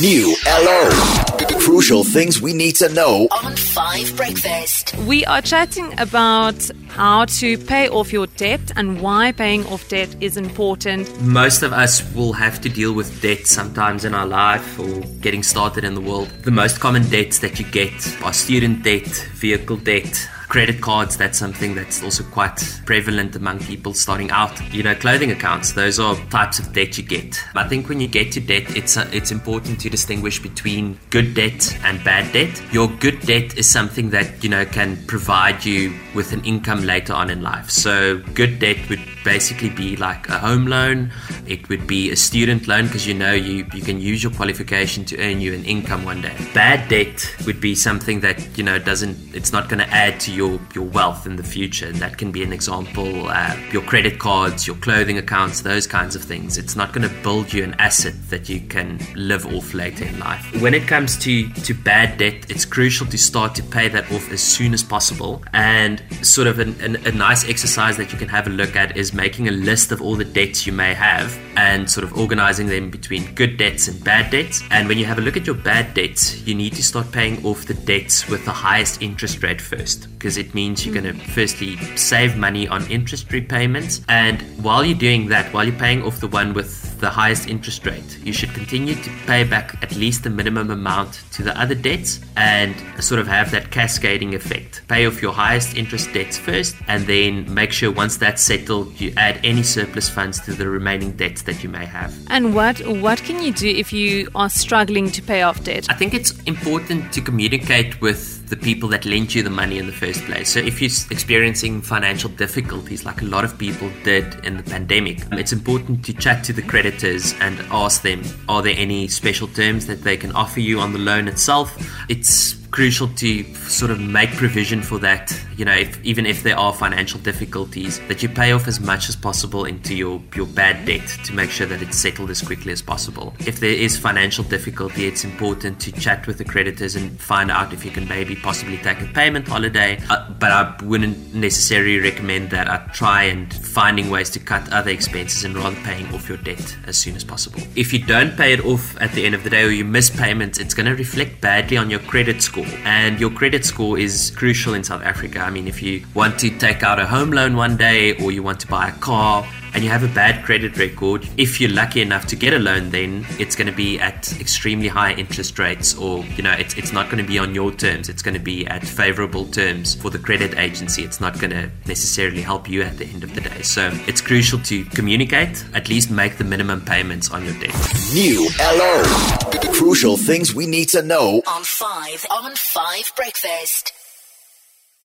New LO. Crucial things we need to know. on Five Breakfast. We are chatting about how to pay off your debt and why paying off debt is important. Most of us will have to deal with debt sometimes in our life or getting started in the world. The most common debts that you get are student debt, vehicle debt, credit cards that's something that's also quite prevalent among people starting out. You know clothing accounts those are types of debt you get. I think when you get to debt it's uh, it's important to distinguish between good debt and bad debt. Your good debt is something that you know can provide you with an income later on in life. So good debt would basically be like a home loan. It would be a student loan because you know you you can use your qualification to earn you an income one day. Bad debt would be something that you know doesn't it's not going to add to your your wealth in the future. And that can be an example, uh, your credit cards, your clothing accounts, those kinds of things. It's not going to build you an asset that you can live off later in life. When it comes to to bad debt, it's crucial to start to pay that off as soon as possible. And sort of an, an, a nice exercise that you can have a look at is making a list of all the debts you may have and sort of organizing them between good debts and bad debts. And when you have a look at your bad debts, you need to start paying off the debts with the highest interest rate first because it means you're going to firstly save money on interest repayments. And while you're doing that, while you're paying off the one with the highest interest rate, you should continue to pay back at least the minimum amount to the other debts and sort of have that cascading effect. Pay off your highest interest debts first, and then make sure once that's settled, you add any surplus funds to the remaining debts that you may have. And what what can you do if you are struggling to pay off debt? I think it's important to communicate with the people that lent you the money in the first place. So if you're experiencing financial difficulties, like a lot of people did in the pandemic, um, it's important to chat to the creditors and ask them, are there any special terms that they can offer you on the loan itself? It's crucial to sort of make provision for that you know if, even if there are financial difficulties that you pay off as much as possible into your your bad debt to make sure that it's settled as quickly as possible. If there is financial difficulty it's important to chat with the creditors and find out if you can maybe possibly take a payment holiday. Uh, but I wouldn't necessarily recommend that. I try and finding ways to cut other expenses and rather paying off your debt as soon as possible. If you don't pay it off at the end of the day or you miss payments it's going to reflect badly on your credit score and your credit score is crucial in South Africa. I mean, if you want to take out a home loan one day or you want to buy a car, and you have a bad credit record, if you're lucky enough to get a loan, then it's going to be at extremely high interest rates, or you know, it's, it's not going to be on your terms. It's going to be at favorable terms for the credit agency. It's not going to necessarily help you at the end of the day. So it's crucial to communicate, at least make the minimum payments on your debt. New LO. Crucial things we need to know. On Five. On Five Breakfast.